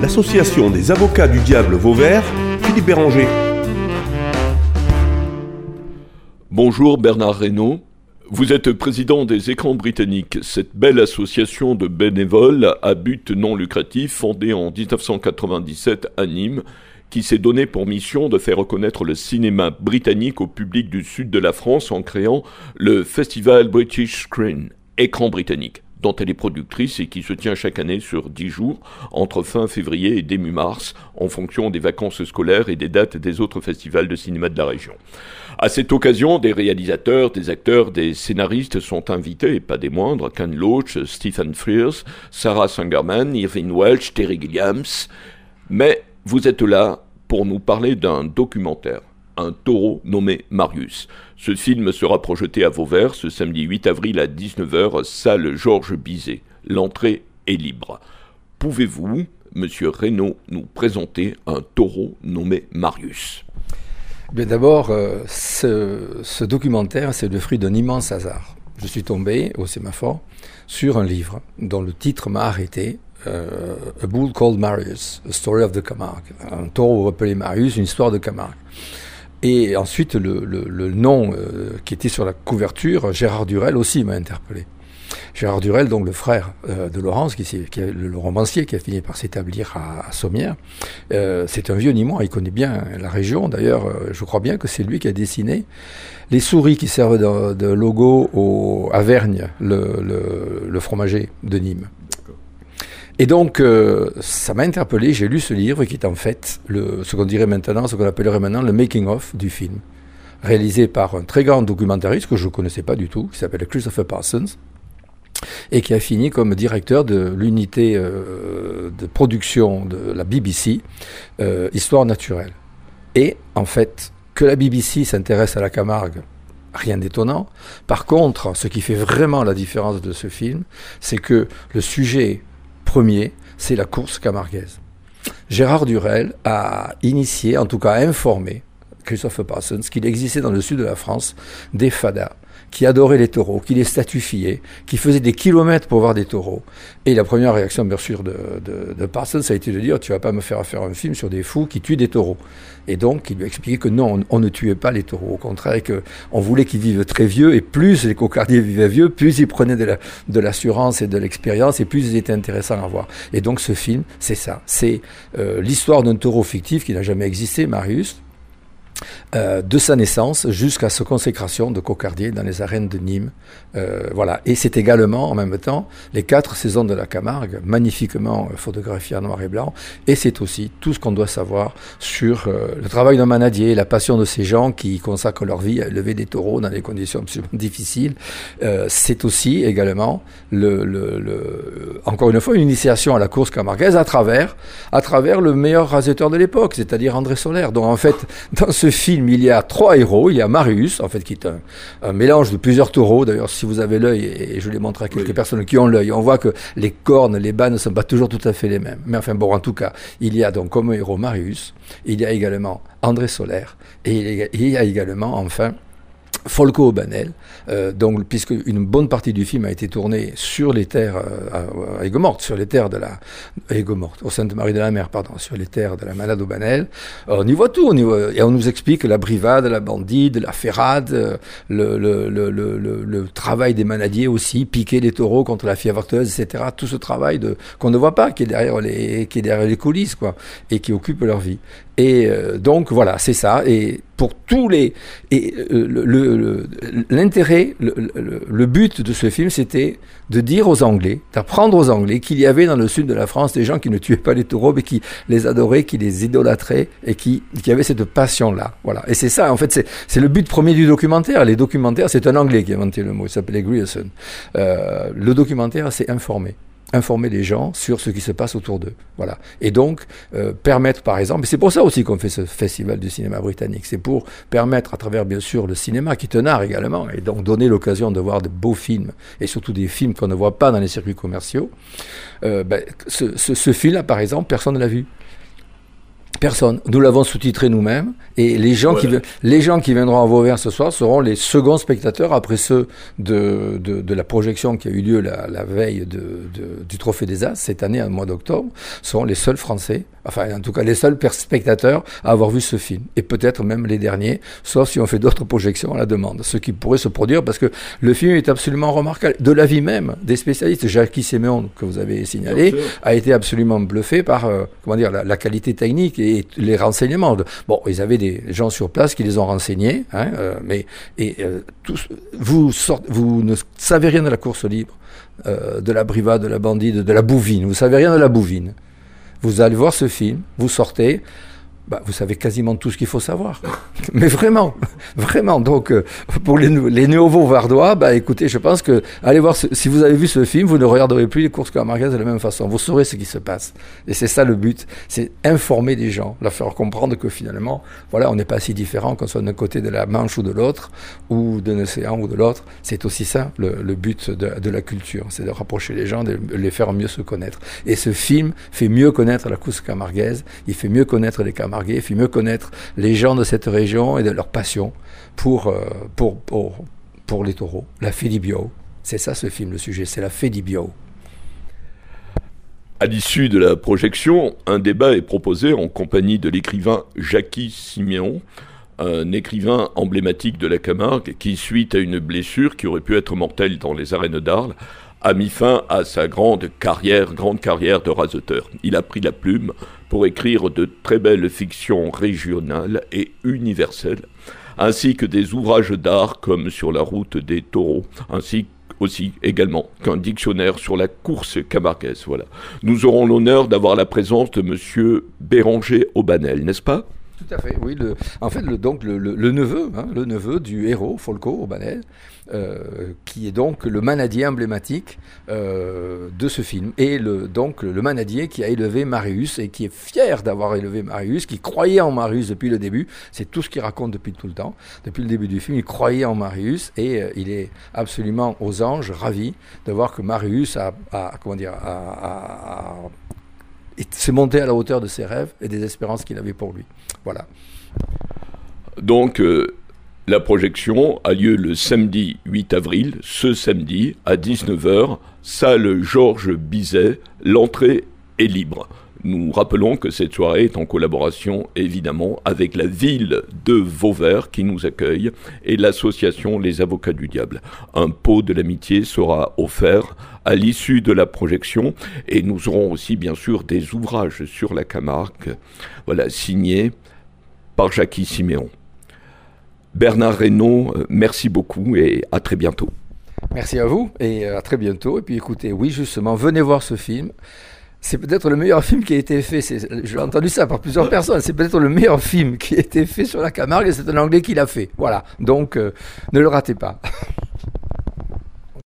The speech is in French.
L'association des avocats du diable Vauvert, Philippe Béranger. Bonjour Bernard Reynaud. Vous êtes président des Écrans britanniques, cette belle association de bénévoles à but non lucratif fondée en 1997 à Nîmes, qui s'est donné pour mission de faire reconnaître le cinéma britannique au public du sud de la France en créant le Festival British Screen, Écran britannique dont elle est productrice et qui se tient chaque année sur dix jours, entre fin février et début mars, en fonction des vacances scolaires et des dates des autres festivals de cinéma de la région. À cette occasion, des réalisateurs, des acteurs, des scénaristes sont invités, et pas des moindres, Ken Loach, Stephen Frears, Sarah Sangerman, Irving Welch, Terry Gilliams. Mais vous êtes là pour nous parler d'un documentaire, un taureau nommé Marius. Ce film sera projeté à Vauvert ce samedi 8 avril à 19h, salle Georges Bizet. L'entrée est libre. Pouvez-vous, monsieur Reynaud, nous présenter un taureau nommé Marius? D'abord, euh, ce, documentaire, c'est le fruit d'un immense hasard. Je suis tombé au sémaphore sur un livre dont le titre m'a arrêté. Euh, a Bull Called Marius, A Story of the Camargue. Un taureau appelé Marius, une histoire de Camargue. Et ensuite, le, nom euh, qui était sur la couverture, Gérard Durel aussi m'a interpellé. Gérard Durel, donc le frère euh, de Laurence, qui, qui est le, romancier qui a fini par s'établir à, Sommières, euh, c'est un vieux Nîmois, il connaît bien la région. D'ailleurs, je crois bien que c'est lui qui a dessiné les souris qui servent de, logo au, à Vergne, le fromager de Nîmes. Et donc, euh, ça m'a interpellé, j'ai lu ce livre qui est en fait ce qu'on dirait maintenant, ce qu'on appellerait maintenant le making-of du film, réalisé par un très grand documentariste que je ne connaissais pas du tout, qui s'appelle Christopher Parsons, et qui a fini comme directeur de l'unité euh, de production de la BBC, euh, Histoire naturelle. Et en fait, que la BBC s'intéresse à la Camargue, rien d'étonnant. Par contre, ce qui fait vraiment la différence de ce film, c'est que le sujet premier, c'est la course camarguaise. Gérard Durel a initié, en tout cas informé, Christophe Parsons, qu'il existait dans le sud de la France des fadas qui adorait les taureaux, qui les statufiait, qui faisait des kilomètres pour voir des taureaux. Et la première réaction, bien sûr, de, de, Parsons, ça a été de dire Tu vas pas me faire faire un film sur des fous qui tuent des taureaux. Et donc, il lui a expliqué que non, on, ne tuait pas les taureaux. Au contraire, qu'on voulait qu'ils vivent très vieux, et plus les cocardiers vivaient vieux, plus ils prenaient de l'assurance et de l'expérience, et plus ils étaient intéressants à voir. Et donc, ce film, c'est ça. C'est euh, l'histoire d'un taureau fictif qui n'a jamais existé, Marius, euh, de sa naissance jusqu'à sa consécration de cocardier dans les arènes de Nîmes. Euh, voilà. Et c'est également, en même temps, les quatre saisons de la Camargue, magnifiquement euh, photographiées en noir et blanc. Et c'est aussi tout ce qu'on doit savoir sur le travail d'un manadier, la passion de ces gens qui consacrent leur vie à élever des taureaux dans des conditions absolument difficiles. c'est aussi également, le, encore une fois, une initiation à la course camarguaise à travers, à travers le meilleur raseteur de l'époque, c'est-à-dire André Solaire. Donc en fait, dans ce film, il y a trois héros. Il y a Marius, en fait, qui est un, mélange de plusieurs taureaux. D'ailleurs, si vous avez l'œil, et je l'ai montré à quelques personnes qui ont l'œil, on voit que les cornes, les bas ne sont pas toujours tout à fait les mêmes. Mais enfin, bon, en tout cas, il y a donc comme héros Marius. Il y a également André Solaire. Et il y a également, enfin, Folco Banel, euh, donc puisque une bonne partie du film a été tournée sur les terres euh, à, sur les terres de la Aigues-Mortes, au Sainte-Marie de la Mer, pardon, sur les terres de la Malade au. On y voit tout, on et on nous explique la brivade, la bandide, la ferrade, le, le, le, le, travail des manadiers aussi, piquer les taureaux contre la fièvre etc. Tout ce travail de qu'on ne voit pas, qui est derrière les, qui est derrière les coulisses, quoi, et qui occupe leur vie. Et euh, donc voilà, c'est ça. Et pour tous les et euh, l'intérêt, le, le, but de ce film, c'était de dire aux Anglais, d'apprendre aux Anglais qu'il y avait dans le sud de la France des gens qui ne tuaient pas les taureaux, mais qui les adoraient, qui les idolâtraient et qui, qui avaient cette passion-là. Voilà. Et c'est ça, en fait, c'est le but premier du documentaire. Les documentaires, c'est un Anglais qui a inventé le mot. Il s'appelait Grierson. Euh, le documentaire, c'est informer informer les gens sur ce qui se passe autour d'eux. Voilà. Et donc, euh, permettre, par exemple, et c'est pour ça aussi qu'on fait ce festival du cinéma britannique, c'est pour permettre, à travers, bien sûr, le cinéma, qui art également, et donc donner l'occasion de voir de beaux films, et surtout des films qu'on ne voit pas dans les circuits commerciaux. Euh, ben, ce, ce, ce film-là, par exemple, personne ne l'a vu. Personne. Nous l'avons sous-titré nous-mêmes. Et les gens, qui, les gens qui viendront à Vauvert ce soir seront les seconds spectateurs après ceux de, de, de la projection qui a eu lieu la, la veille de, du Trophée des As, cette année, au mois d'octobre, seront les seuls Français, enfin en tout cas les seuls spectateurs à avoir vu ce film. Et peut-être même les derniers, sauf si on fait d'autres projections à la demande. Ce qui pourrait se produire parce que le film est absolument remarquable. De l'avis même des spécialistes, Jacques Séméon, que vous avez signalé, a été absolument bluffé par euh, comment dire, la, la, qualité technique et les renseignements. Bon, ils avaient des gens sur place qui les ont renseignés, hein, euh, mais et, euh, tous, vous, vous ne savez rien de la course libre, euh, de la brivade, de la bandide, de la bouvine. Vous savez rien de la bouvine. Vous allez voir ce film, vous sortez, bah, vous savez quasiment tout ce qu'il faut savoir. Mais vraiment, vraiment. Donc, euh, pour les, les néo-vauvardois, bah, écoutez, je pense que, allez voir, si vous avez vu ce film, vous ne regarderez plus les courses camarguaises de la même façon. Vous saurez ce qui se passe. Et c'est ça le but. C'est informer les gens, leur faire comprendre que finalement, voilà, on n'est pas si différent qu'on soit d'un côté de la Manche ou de l'autre, ou d'un océan ou de l'autre. C'est aussi ça, le, but de, la culture. C'est de rapprocher les gens, de les faire mieux se connaître. Et ce film fait mieux connaître la course camarguaise. Il fait mieux connaître les camarguaises Marguet, puis mieux connaître les gens de cette région et de leur passion pour, euh, pour, pour, pour les taureaux, la bio. C'est ça ce film, le sujet, c'est la bio. À l'issue de la projection, un débat est proposé en compagnie de l'écrivain Jackie Siméon, un écrivain emblématique de la Camargue qui, suite à une blessure qui aurait pu être mortelle dans les arènes d'Arles, a mis fin à sa grande carrière, grande carrière de raseteur. Il a pris la plume pour écrire de très belles fictions régionales et universelles, ainsi que des ouvrages d'art comme Sur la route des taureaux, ainsi aussi également qu'un dictionnaire sur la course camarguaise. Voilà. Nous aurons l'honneur d'avoir la présence de Monsieur Béranger Aubanel, n'est-ce pas? Tout à fait, oui. En fait, le, donc le, neveu, hein, le neveu du héros, Folco Aubanel, euh, qui est donc le manadier emblématique euh, de ce film. Et donc le manadier qui a élevé Marius et qui est fier d'avoir élevé Marius, qui croyait en Marius depuis le début. C'est tout ce qu'il raconte depuis tout le temps. Depuis le début du film, il croyait en Marius et euh, il est absolument aux anges, ravi de voir que Marius a, comment dire, a s'est monté à la hauteur de ses rêves et des espérances qu'il avait pour lui. Voilà. Donc, euh, la projection a lieu le samedi 8 avril, ce samedi, à 19h, salle Georges Bizet. L'entrée est libre. Nous rappelons que cette soirée est en collaboration évidemment avec la ville de Vauvert qui nous accueille et l'association Les Avocats du Diable. Un pot de l'amitié sera offert à l'issue de la projection et nous aurons aussi bien sûr des ouvrages sur la Camargue, voilà, signés par Jackie Siméon. Bernard Reynaud, euh, merci beaucoup et à très bientôt. Merci à vous et à très bientôt. Et puis écoutez, oui justement, venez voir ce film c'est peut-être le meilleur film qui a été fait. J'ai entendu ça par plusieurs personnes. C'est peut-être le meilleur film qui a été fait sur la Camargue c'est un Anglais qui l'a fait. Voilà. Donc, euh, ne le ratez pas.